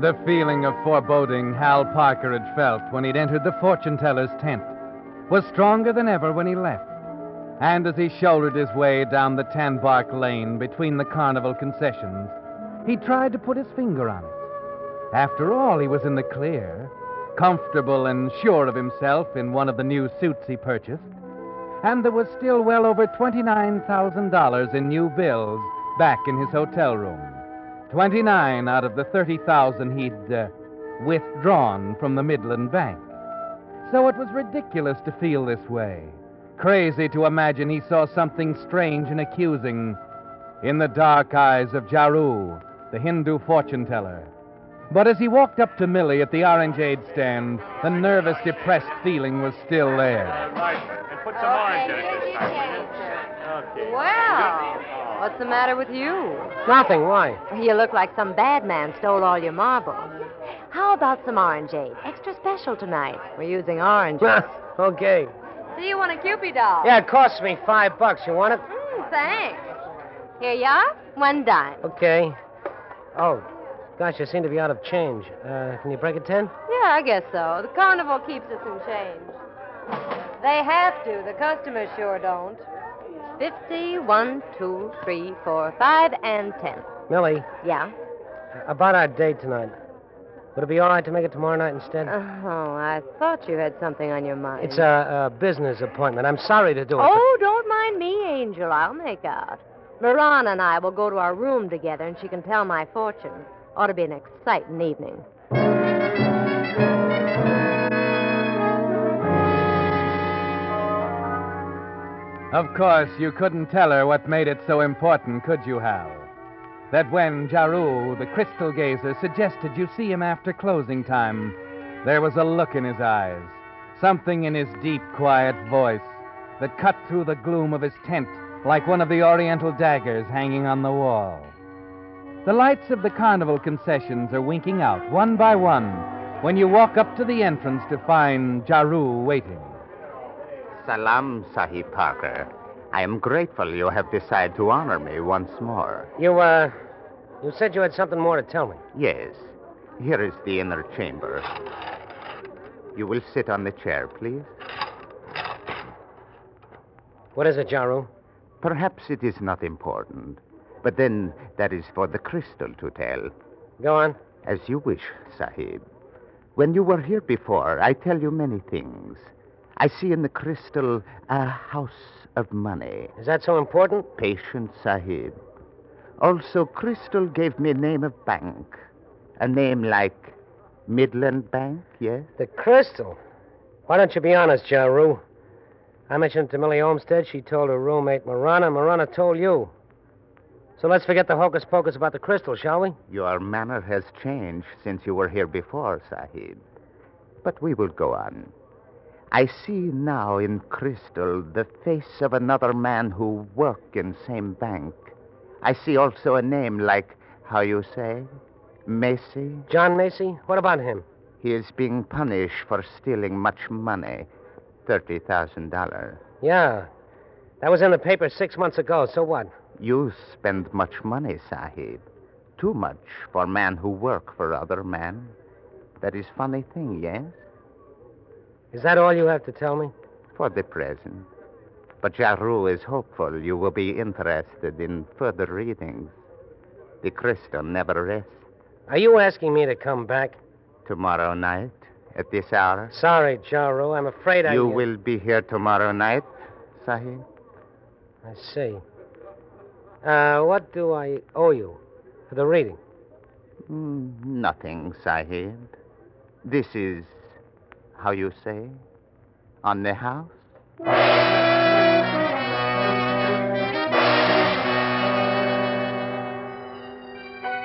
The feeling of foreboding Hal Parker had felt when he'd entered the fortune teller's tent was stronger than ever when he left. And as he shouldered his way down the tan bark lane between the carnival concessions, he tried to put his finger on it. After all, he was in the clear, comfortable and sure of himself in one of the new suits he purchased. And there was still well over $29,000 in new bills back in his hotel room. 29 out of the 30,000 he'd uh, withdrawn from the Midland Bank. So it was ridiculous to feel this way. Crazy to imagine he saw something strange and accusing in the dark eyes of Jaru, the Hindu fortune teller. But as he walked up to Millie at the orangeade stand, the nervous, depressed feeling was still there. And put some orange in it this time. Okay. Well, what's the matter with you? Nothing. Why? You look like some bad man stole all your marbles. How about some orangeade? Extra special tonight. We're using orange. okay. Do you want a Cupid doll? Yeah, it costs me five bucks. You want it? Mm, thanks. Here you are. One dime. Okay. Oh, gosh, you seem to be out of change. Uh, can you break a ten? Yeah, I guess so. The carnival keeps us in change. They have to. The customers sure don't. Fifty, one, two, three, four, five, and ten. Millie, Yeah? about our date tonight. Would it be all right to make it tomorrow night instead? Oh, I thought you had something on your mind. It's a, a business appointment. I'm sorry to do it. but- Oh, don't mind me, Angel. I'll make out. Lorana and I will go to our room together, and she can tell my fortune. Ought to be an exciting evening. Of course, you couldn't tell her what made it so important, could you, Hal? That when Jaru, the crystal gazer, suggested you see him after closing time, there was a look in his eyes, something in his deep, quiet voice that cut through the gloom of his tent like one of the oriental daggers hanging on the wall. The lights of the carnival concessions are winking out one by one when you walk up to the entrance to find Jaru waiting. Salam, Sahib Parker. I am grateful you have decided to honor me once more. You, uh, you said you had something more to tell me. Yes, here is the inner chamber. You will sit on the chair, please. What is it, Jaru? Perhaps it is not important, but then that is for the crystal to tell. Go on. As you wish, Sahib. When you were here before, I tell you many things. I see in the crystal a house of money. Is that so important? Patient Sahib. Also, Crystal gave me name of bank. A name like Midland Bank, yes? The crystal. Why don't you be honest, Jaru? I mentioned it to Millie Olmsted. She told her roommate Marana. Marana told you. So let's forget the hocus pocus about the crystal, shall we? Your manner has changed since you were here before, Sahib. But we will go on. I see now in Crystal the face of another man who work in same bank. I see also a name like, how you say, Macy. John Macy? What about him? He is being punished for stealing much money, thirty thousand dollars. Yeah. That was in the paper six months ago. So what? You spend much money, Sahib. Too much for man who work for other man. That is funny thing, yes? Is that all you have to tell me? For the present. But Jaru is hopeful you will be interested in further readings. The crystal never rests. Are you asking me to come back? Tomorrow night, at this hour. Sorry, Jaru. I'm afraid I. You will be here tomorrow night, Sahib? I see. Uh, what do I owe you for the reading? Mm, nothing, Sahib. This is, how you say, on the house?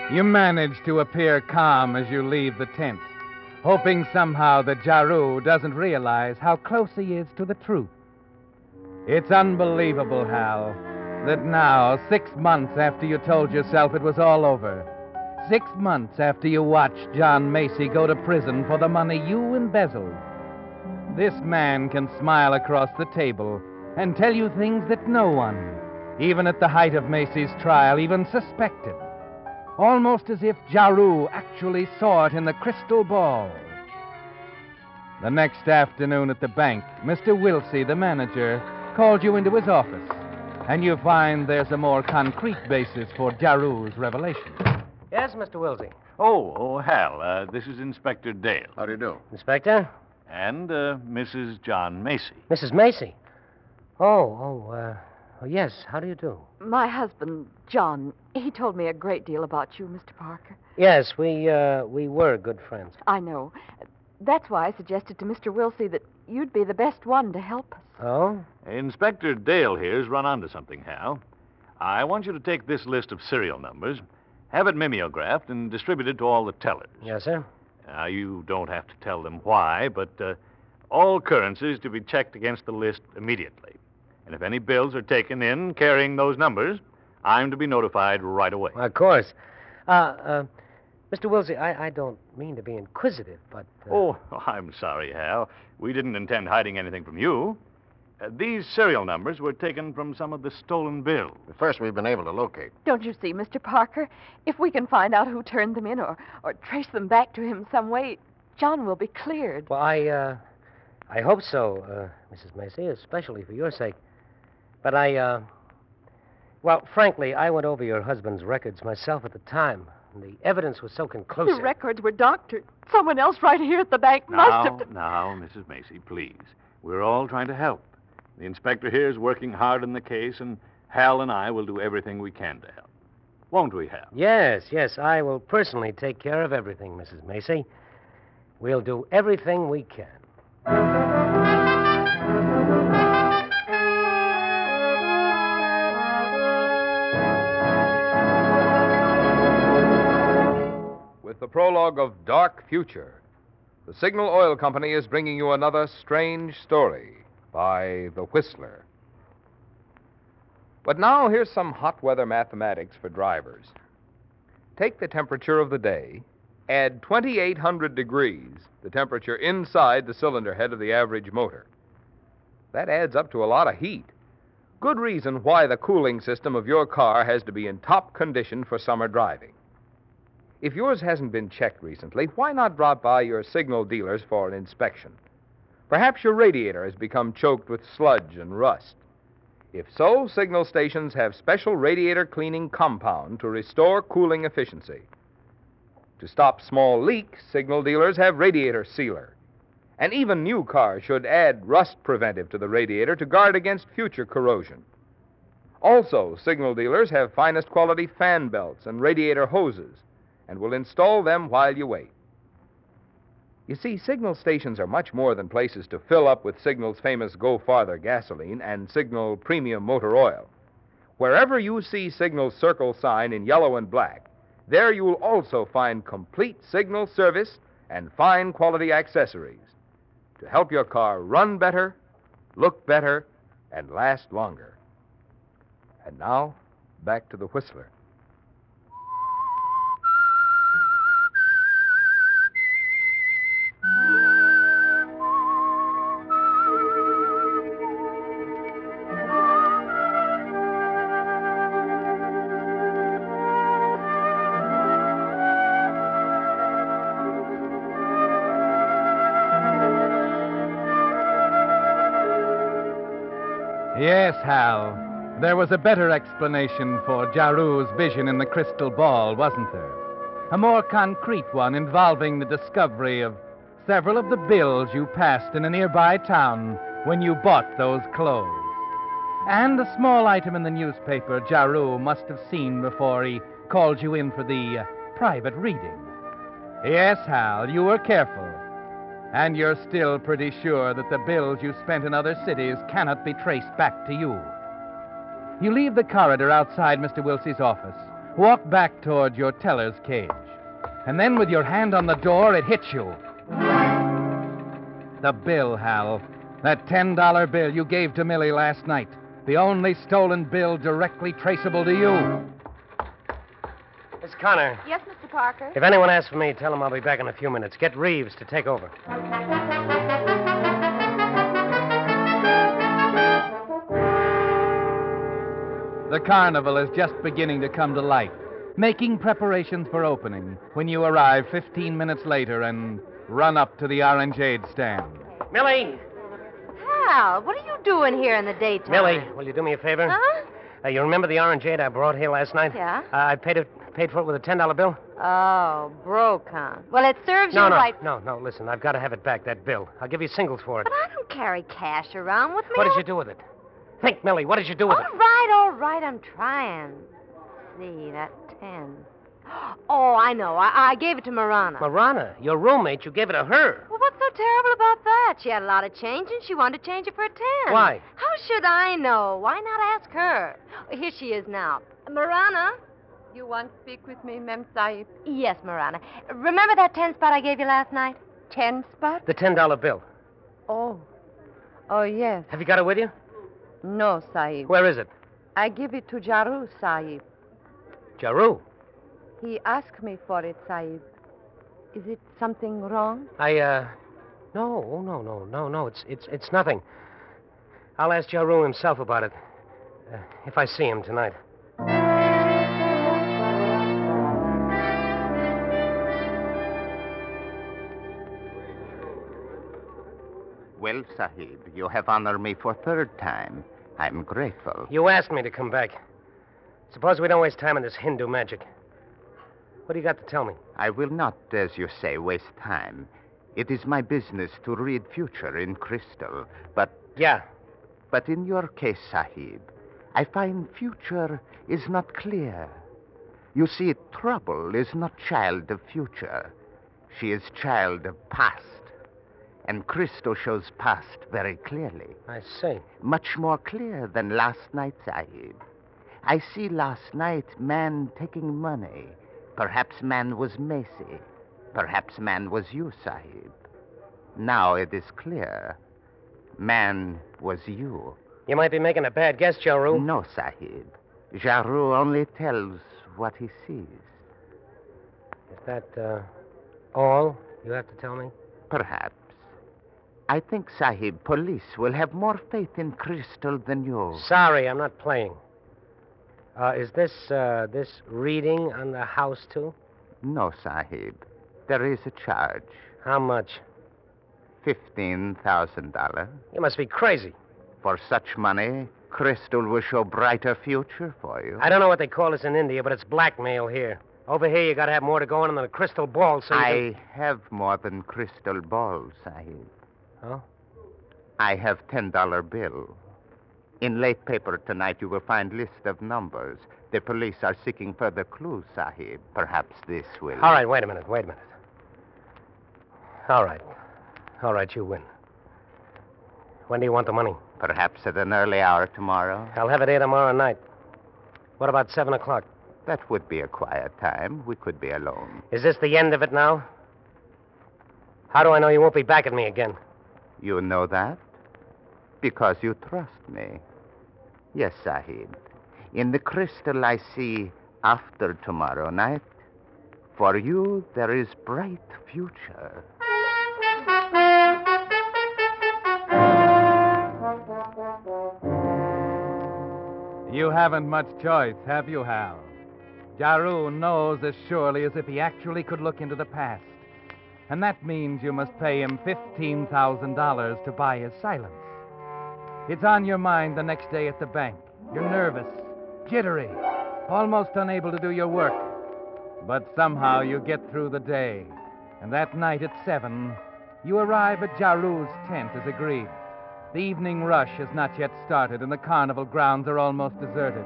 You manage to appear calm as you leave the tent, hoping somehow that Jaru doesn't realize how close he is to the truth. It's unbelievable, Hal, that now, six months after you told yourself it was all over, six months after you watched John Macy go to prison for the money you embezzled, this man can smile across the table and tell you things that no one, even at the height of Macy's trial, even suspected. Almost as if Jaru actually saw it in the crystal ball. The next afternoon at the bank, Mr. Wilsey, the manager, called you into his office, and you find there's a more concrete basis for Jaru's revelation. Yes, Mr. Wilsey. Oh, oh, Hal, uh, this is Inspector Dale. How do you do? Inspector? And uh, Mrs. John Macy. Mrs. Macy. Oh, oh, uh, oh, yes. How do you do? My husband, John, he told me a great deal about you, Mr. Parker. Yes, we, uh, we were good friends. I know. That's why I suggested to Mr. Wilsey that you'd be the best one to help us. Oh? Inspector Dale here's run onto something, Hal. I want you to take this list of serial numbers, have it mimeographed, and distributed to all the tellers. Yes, sir. Now, you don't have to tell them why, but uh, all currencies to be checked against the list immediately. And if any bills are taken in carrying those numbers, I'm to be notified right away. Of course. Uh, uh, Mr. Wilsey, I, I don't mean to be inquisitive, but. Uh... Oh, I'm sorry, Hal. We didn't intend hiding anything from you. Uh, these serial numbers were taken from some of the stolen bills. The first we've been able to locate. Don't you see, Mr. Parker? If we can find out who turned them in or, or trace them back to him some way, John will be cleared. Well, I, uh, I hope so, uh, Mrs. Macy, especially for your sake. But I, uh, well, frankly, I went over your husband's records myself at the time. And the evidence was so conclusive. The records were doctored. Someone else right here at the bank must now, have. Now, Mrs. Macy, please. We're all trying to help. The inspector here is working hard on the case, and Hal and I will do everything we can to help. Won't we, Hal? Yes, yes. I will personally take care of everything, Mrs. Macy. We'll do everything we can. With the prologue of Dark Future, the Signal Oil Company is bringing you another strange story by The Whistler. But now here's some hot weather mathematics for drivers. Take the temperature of the day, add 2,800 degrees, the temperature inside the cylinder head of the average motor. That adds up to a lot of heat. Good reason why the cooling system of your car has to be in top condition for summer driving. If yours hasn't been checked recently, why not drop by your signal dealers for an inspection? Perhaps your radiator has become choked with sludge and rust. If so, signal stations have special radiator cleaning compound to restore cooling efficiency. To stop small leaks, signal dealers have radiator sealer. And even new cars should add rust preventive to the radiator to guard against future corrosion. Also, signal dealers have finest quality fan belts and radiator hoses and will install them while you wait. You see, signal stations are much more than places to fill up with Signal's famous Go Farther gasoline and Signal Premium Motor Oil. Wherever you see Signal's circle sign in yellow and black, there you'll also find complete signal service and fine quality accessories to help your car run better, look better, and last longer. And now, back to the Whistler. Hal. There was a better explanation for Jaru's vision in the crystal ball, wasn't there? A more concrete one involving the discovery of several of the bills you passed in a nearby town when you bought those clothes. And a small item in the newspaper Jaru must have seen before he called you in for the uh, private reading. Yes, Hal, you were careful. And you're still pretty sure that the bills you spent in other cities cannot be traced back to you. You leave the corridor outside Mr. Wilsey's office, walk back toward your teller's cage, and then with your hand on the door, it hits you. The bill, Hal. That $10 bill you gave to Millie last night. The only stolen bill directly traceable to you. Miss Connor, Yes, Mr. Parker? if anyone asks for me, tell them I'll be back in a few minutes. Get Reeves to take over. The carnival is just beginning to come to life, making preparations for opening when you arrive 15 minutes later and run up to the orangeade stand. Millie! Hal, what are you doing here in the daytime? Millie, will you do me a favor? Huh? Uh, you remember the orangeade I brought here last night? Yeah. Uh, I paid it, paid for it with a $10 bill? Oh, Brocon. Well, it serves No, you no, right. no, no. no, Listen, I've got to have it back, that bill. I'll give you singles for it. But I don't carry cash around with me. What did you do with it? Think, Millie, what did you do with All it? All right, all right. I'm trying. See, that ten. Oh, I know. I, I gave it to Marana. Marana, your roommate, you gave it to her. well, what's so terrible about that? She had a lot of change and she wanted to change it for a ten. Why? How should I know? Why not ask her? Here she is now. Marana? You want to speak with me, Mem Sahib? Yes, Marana. Remember that ten spot I gave you last night? Ten spot? The $10 bill. Oh. Oh, yes. Have you got it with you? No, Sahib. Where is it? I give it to Jaru, Sahib. Jaru. He asked me for it, Sahib. Is it something wrong? I, uh. No, no, no, no, no. It's, it's, it's nothing. I'll ask Jaru himself about it. Uh, if I see him tonight. Well, Sahib, you have honored me for third time. I'm grateful. You asked me to come back. Suppose we don't waste time on this Hindu magic. What do you got to tell me? I will not, as you say, waste time. It is my business to read future in crystal, but Yeah. but in your case, Sahib, I find future is not clear. You see, trouble is not child of future. She is child of past. And crystal shows past very clearly. I see. Much more clear than last night, Sahib. I see last night man taking money. Perhaps man was Macy. Perhaps man was you, Sahib. Now it is clear. Man was you. You might be making a bad guess, Jaru. No, Sahib. Jaru only tells what he sees. Is that, uh, all you have to tell me? Perhaps. I think, Sahib, police will have more faith in crystal than you. Sorry, I'm not playing. Uh, is this, uh, this reading on the house, too? No, Sahib. There is a charge. How much? $15,000. You must be crazy. For such money, crystal will show brighter future for you. I don't know what they call this in India, but it's blackmail here. Over here, you gotta have more to go on than a crystal ball, so I can- have more than crystal balls, Sahib. Oh? I have $10 bill. In late paper tonight, you will find list of numbers. The police are seeking further clues, Sahib. Perhaps this will. All right, wait a minute, wait a minute. All right. All right, you win. When do you want the money? Perhaps at an early hour tomorrow. I'll have it here tomorrow night. What about 7 o'clock? That would be a quiet time. We could be alone. Is this the end of it now? How do I know you won't be back at me again? You know that? Because you trust me. Yes, Sahib. In the crystal I see after tomorrow night, for you there is bright future. You haven't much choice, have you, Hal? Jaru knows as surely as if he actually could look into the past. And that means you must pay him $15,000 to buy his silence. It's on your mind the next day at the bank. You're nervous, jittery, almost unable to do your work. But somehow you get through the day. And that night at 7, you arrive at Jaru's tent as agreed. The evening rush has not yet started, and the carnival grounds are almost deserted.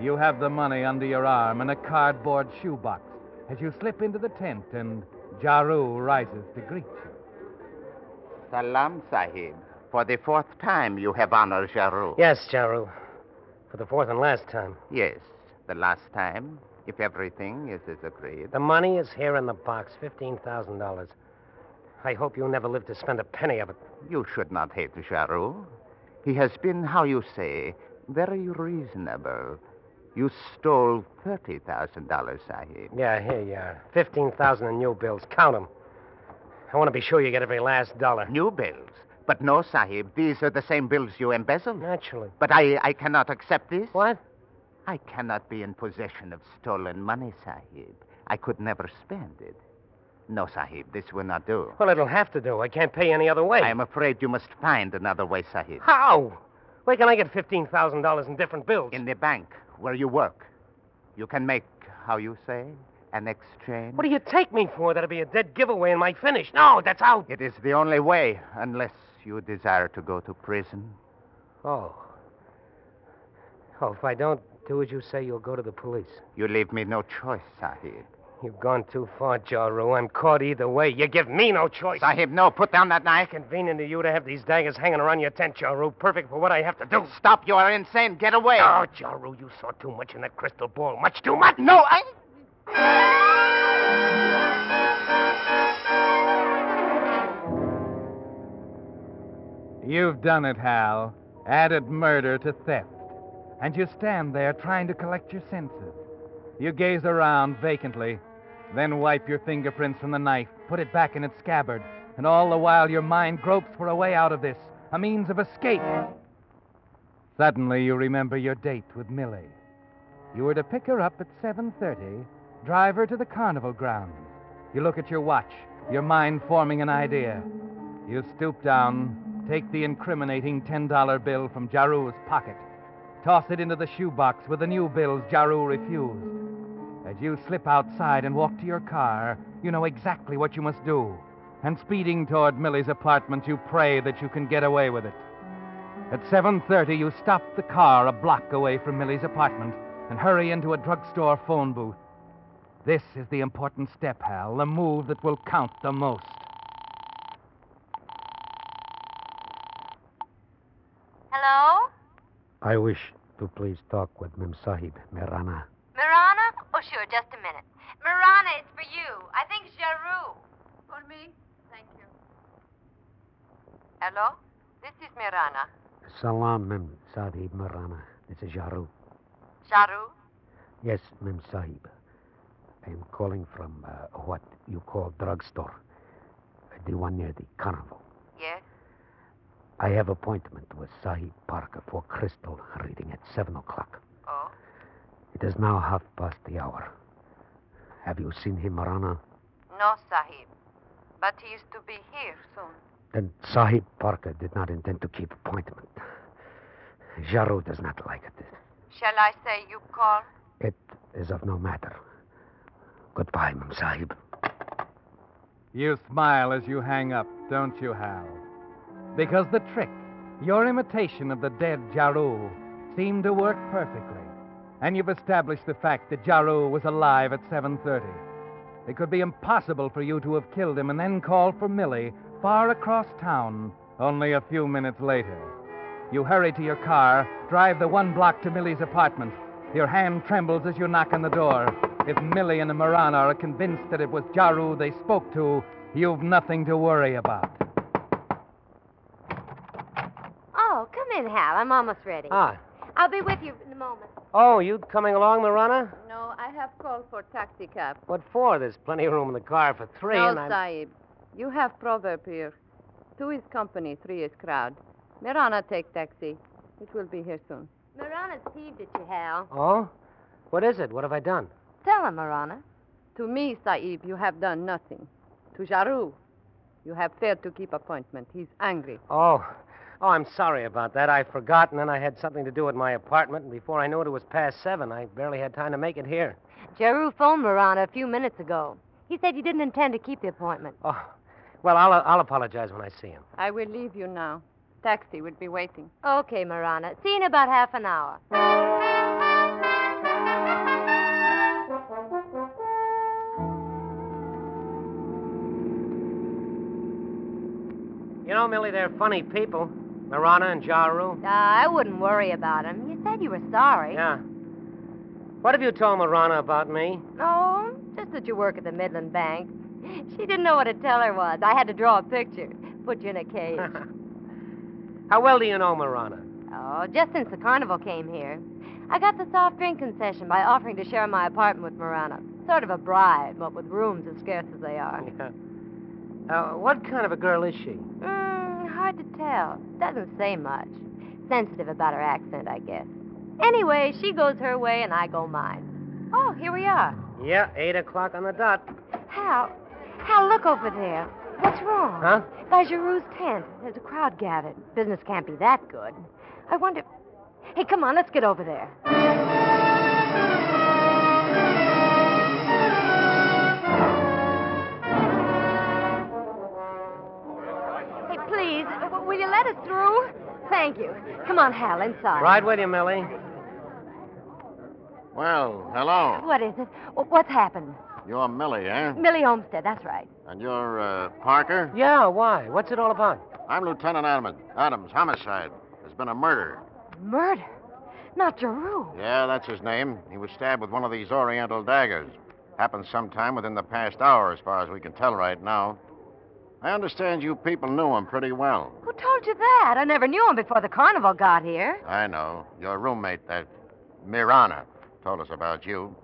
You have the money under your arm and a cardboard shoebox as you slip into the tent, and Jaru rises to greet you. Salam, Sahib. For the fourth time you have honored Jaru. Yes, Jaru. For the fourth and last time. Yes, the last time, if everything is as agreed. The money is here in the box $15,000. I hope you never live to spend a penny of it. You should not hate Jaru. He has been, how you say, very reasonable. You stole $30,000, Sahib. Yeah, here you are. 15000 in new bills. Count 'em. I want to be sure you get every last dollar. New bills. But no, Sahib, these are the same bills you embezzled. Naturally. But I, I cannot accept this. What? I cannot be in possession of stolen money, Sahib. I could never spend it. No, Sahib, this will not do. Well, it'll have to do. I can't pay any other way. I am afraid you must find another way, Sahib. How? Where can I get $15,000 in different bills? In the bank where you work. You can make, how you say, an exchange. What do you take me for? That'll be a dead giveaway in my finish. No, that's out. It is the only way, unless you desire to go to prison. Oh. Oh, if I don't do as you say, you'll go to the police. You leave me no choice, Sahib. You've gone too far, Jaru. I'm caught either way. You give me no choice. Sahib, no, put down that knife. Convenient to you to have these daggers hanging around your tent, Jaru. Perfect for what I have to do. Stop, you are insane. Get away. Oh, Jaru, you saw too much in that crystal ball. Much too much. No, I. You've done it, Hal. Added murder to theft. And you stand there trying to collect your senses. You gaze around vacantly, then wipe your fingerprints from the knife, put it back in its scabbard, and all the while your mind gropes for a way out of this, a means of escape. Suddenly you remember your date with Millie. You were to pick her up at 7:30, drive her to the carnival grounds. You look at your watch, your mind forming an idea. You stoop down, take the incriminating $10 bill from Jaru's pocket, toss it into the shoebox with the new bills Jaru refused. As you slip outside and walk to your car, you know exactly what you must do. And speeding toward Millie's apartment, you pray that you can get away with it. At 7:30, you stop the car a block away from Millie's apartment and hurry into a drugstore phone booth. This is the important step, Hal, the move that will count the most. Hello? I wish to please talk with Mem Sahib, Marana. Marana? Sure, just a minute. Marana, it's for you. I think Jaru. For me? Thank you. Hello? This is Marana. Salam, Mem Sahib, Marana. This is Jaru. Jaru? Yes, Mem Sahib. I am calling from uh, what you call drugstore. The one near the carnival. Yes? I have appointment with Sahib Parker for crystal reading at 7 o'clock. It is now half past the hour. Have you seen him, Marana? No, Sahib. But he is to be here soon. Then Sahib Parker did not intend to keep appointment. Jaru does not like it. Shall I say you call? It is of no matter. Goodbye, Mem Sahib. You smile as you hang up, don't you, Hal? Because the trick, your imitation of the dead Jaru, seemed to work perfectly. And you've established the fact that Jaru was alive at 7:30. It could be impossible for you to have killed him and then called for Millie far across town only a few minutes later. You hurry to your car, drive the one block to Millie's apartment, Your hand trembles as you knock on the door. If Millie and Marana are convinced that it was Jaru they spoke to, you've nothing to worry about. Oh, come in, Hal. I'm almost ready. Ah. I'll be with you in a moment. Oh, you coming along, Marana? No, I have called for taxi cab. What for? There's plenty of room in the car for three, no, and I'm... Sahib. You have proverb here. Two is company, three is crowd. Marana take taxi. It will be here soon. Marana's peeved at you, Hal. Oh? What is it? What have I done? Tell him, Marana. To me, Sahib, you have done nothing. To Jaru, you have failed to keep appointment. He's angry. Oh. Oh, I'm sorry about that. I forgot, and then I had something to do with my apartment, and before I knew it, it was past seven. I barely had time to make it here. Jaru phoned Marana a few minutes ago. He said you didn't intend to keep the appointment. Oh. Well, I'll, uh, I'll apologize when I see him. I will leave you now. Taxi will be waiting. Okay, Marana. See you in about half an hour. You know, Millie, they're funny people. Marana and Jaru. Uh, I wouldn't worry about him. You said you were sorry. Yeah. What have you told Marana about me? Oh, just that you work at the Midland Bank. She didn't know what a teller was. I had to draw a picture, put you in a cage. How well do you know Marana? oh, just since the carnival came here. I got the soft drink concession by offering to share my apartment with Marana. Sort of a bribe, but with rooms as scarce as they are. Yeah. Uh, what kind of a girl is she? Mm, hard to tell. Doesn't say much. Sensitive about her accent, I guess. Anyway, she goes her way and I go mine. Oh, here we are. Yeah, eight o'clock on the dot. Hal, Hal, look over there. What's wrong? Huh? By Jaru's tent. There's a crowd gathered. Business can't be that good. I wonder. Hey, come on, let's get over there. Please, will you let us through? Thank you. Come on, Hal, inside. Ride with you, Millie. Well, hello. What is it? What's happened? You're Millie, eh? Millie Olmsted, that's right. And you're, uh, Parker? Yeah, why? What's it all about? I'm Lieutenant Adams. Adams, homicide. There's been a murder. Murder? Not Jaru. Yeah, that's his name. He was stabbed with one of these Oriental daggers. Happened sometime within the past hour, as far as we can tell right now. I understand you people knew him pretty well. Who told you that? I never knew him before the carnival got here. I know. Your roommate, that Marana, told us about you.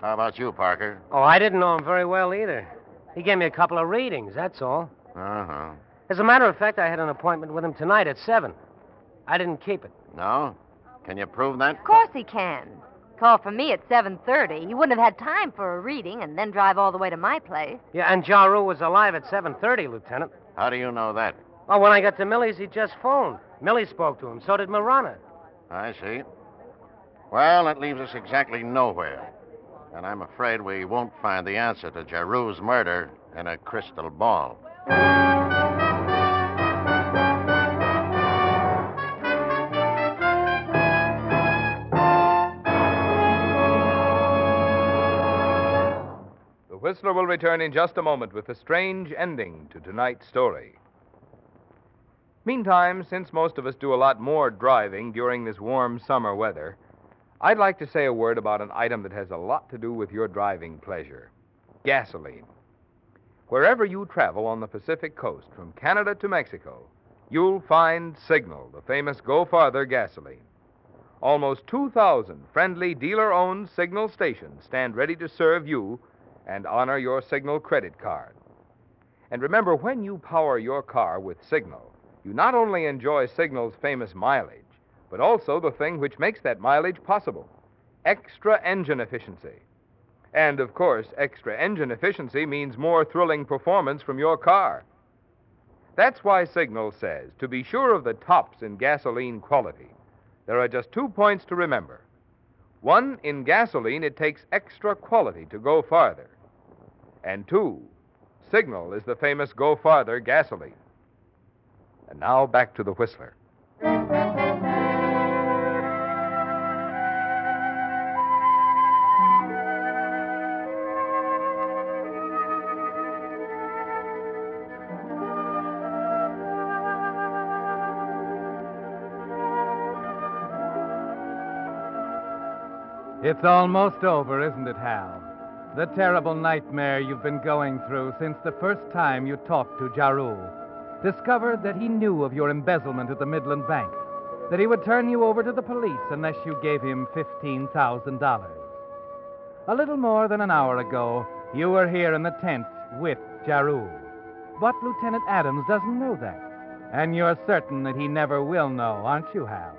How about you, Parker? Oh, I didn't know him very well either. He gave me a couple of readings, that's all. Uh huh. As a matter of fact, I had an appointment with him tonight at 7. I didn't keep it. No? Can you prove that? Of course he can. Call for me at 7.30. He wouldn't have had time for a reading and then drive all the way to my place. Yeah, and Jaru was alive at 7.30, Lieutenant. How do you know that? Well, when I got to Millie's, he just phoned. Millie spoke to him. So did Marana. I see. Well, that leaves us exactly nowhere. And I'm afraid we won't find the answer to Jaru's murder in a crystal ball. The will return in just a moment with a strange ending to tonight's story. Meantime, since most of us do a lot more driving during this warm summer weather, I'd like to say a word about an item that has a lot to do with your driving pleasure gasoline. Wherever you travel on the Pacific coast, from Canada to Mexico, you'll find Signal, the famous Go Farther gasoline. Almost 2,000 friendly dealer owned Signal stations stand ready to serve you and honor your Signal credit card. And remember, when you power your car with Signal, you not only enjoy Signal's famous mileage, but also the thing which makes that mileage possible extra engine efficiency. And of course, extra engine efficiency means more thrilling performance from your car. That's why Signal says to be sure of the tops in gasoline quality, there are just two points to remember. One, in gasoline, it takes extra quality to go farther. And two, Signal is the famous Go Farther gasoline. And now back to the Whistler. It's almost over, isn't it, Hal? The terrible nightmare you've been going through since the first time you talked to Jaru. Discovered that he knew of your embezzlement at the Midland Bank, that he would turn you over to the police unless you gave him $15,000. A little more than an hour ago, you were here in the tent with Jaru. But Lieutenant Adams doesn't know that. And you're certain that he never will know, aren't you, Hal?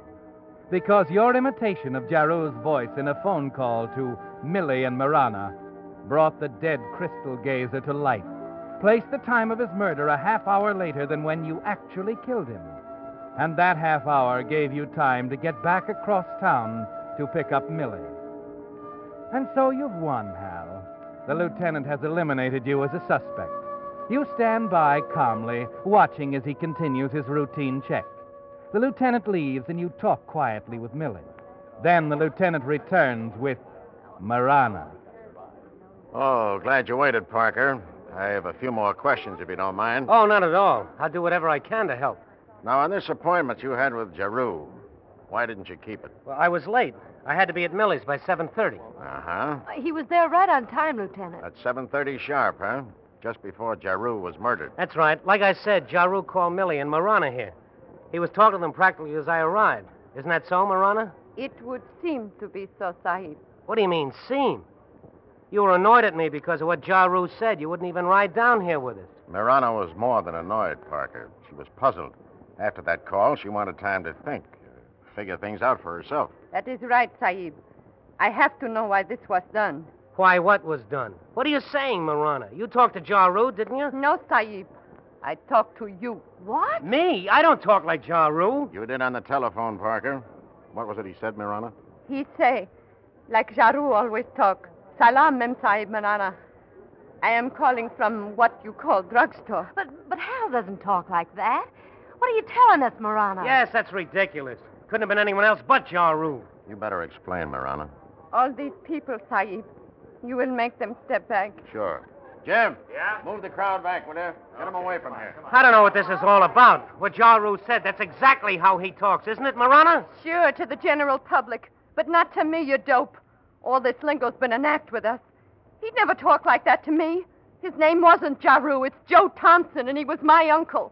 Because your imitation of Jaru's voice in a phone call to Millie and Marana brought the dead crystal gazer to life, placed the time of his murder a half hour later than when you actually killed him. And that half hour gave you time to get back across town to pick up Millie. And so you've won, Hal. The lieutenant has eliminated you as a suspect. You stand by calmly, watching as he continues his routine check. The lieutenant leaves, and you talk quietly with Millie. Then the lieutenant returns with Marana. Oh, glad you waited, Parker. I have a few more questions, if you don't mind. Oh, not at all. I'll do whatever I can to help. Now, on this appointment you had with Jaru, why didn't you keep it? Well, I was late. I had to be at Millie's by 7.30. Uh-huh. He was there right on time, Lieutenant. At 7.30 sharp, huh? Just before Jaru was murdered. That's right. Like I said, Jaru called Millie and Marana here. He was talking to them practically as I arrived. Isn't that so, Marana? It would seem to be so, Sahib. What do you mean, seem? You were annoyed at me because of what Jaru said. You wouldn't even ride down here with us. Marana was more than annoyed, Parker. She was puzzled. After that call, she wanted time to think, uh, figure things out for herself. That is right, Sahib. I have to know why this was done. Why, what was done? What are you saying, Marana? You talked to Jaru, didn't you? No, Sahib. I talked to you. What? Me? I don't talk like Jaru. You did on the telephone, Parker. What was it he said, Marana? He say, like Jaru always talk, Salam, Mem Sahib Marana. I am calling from what you call drugstore. But but Hal doesn't talk like that. What are you telling us, Marana? Yes, that's ridiculous. Couldn't have been anyone else but Jaru. You better explain, Marana. All these people, Sahib, you will make them step back. Sure. Jim. Yeah? Move the crowd back, will you? Get them away from here. I don't know what this is all about. What Jaru said, that's exactly how he talks, isn't it, Marana? Sure, to the general public, but not to me, you dope. All this lingo's been an act with us. He'd never talk like that to me. His name wasn't Jaru, it's Joe Thompson, and he was my uncle.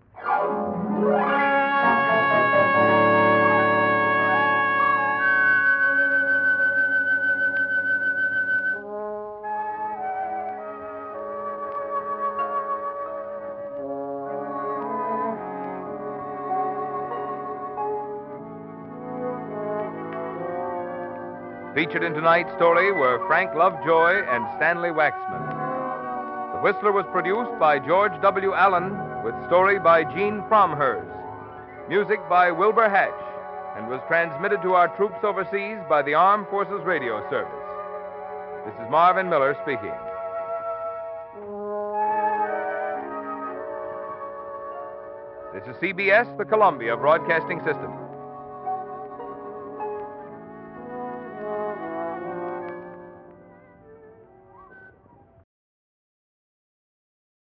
Featured in tonight's story were Frank Lovejoy and Stanley Waxman. The Whistler was produced by George W. Allen with story by Gene Fromhurst, music by Wilbur Hatch, and was transmitted to our troops overseas by the Armed Forces Radio Service. This is Marvin Miller speaking. This is CBS, the Columbia Broadcasting System.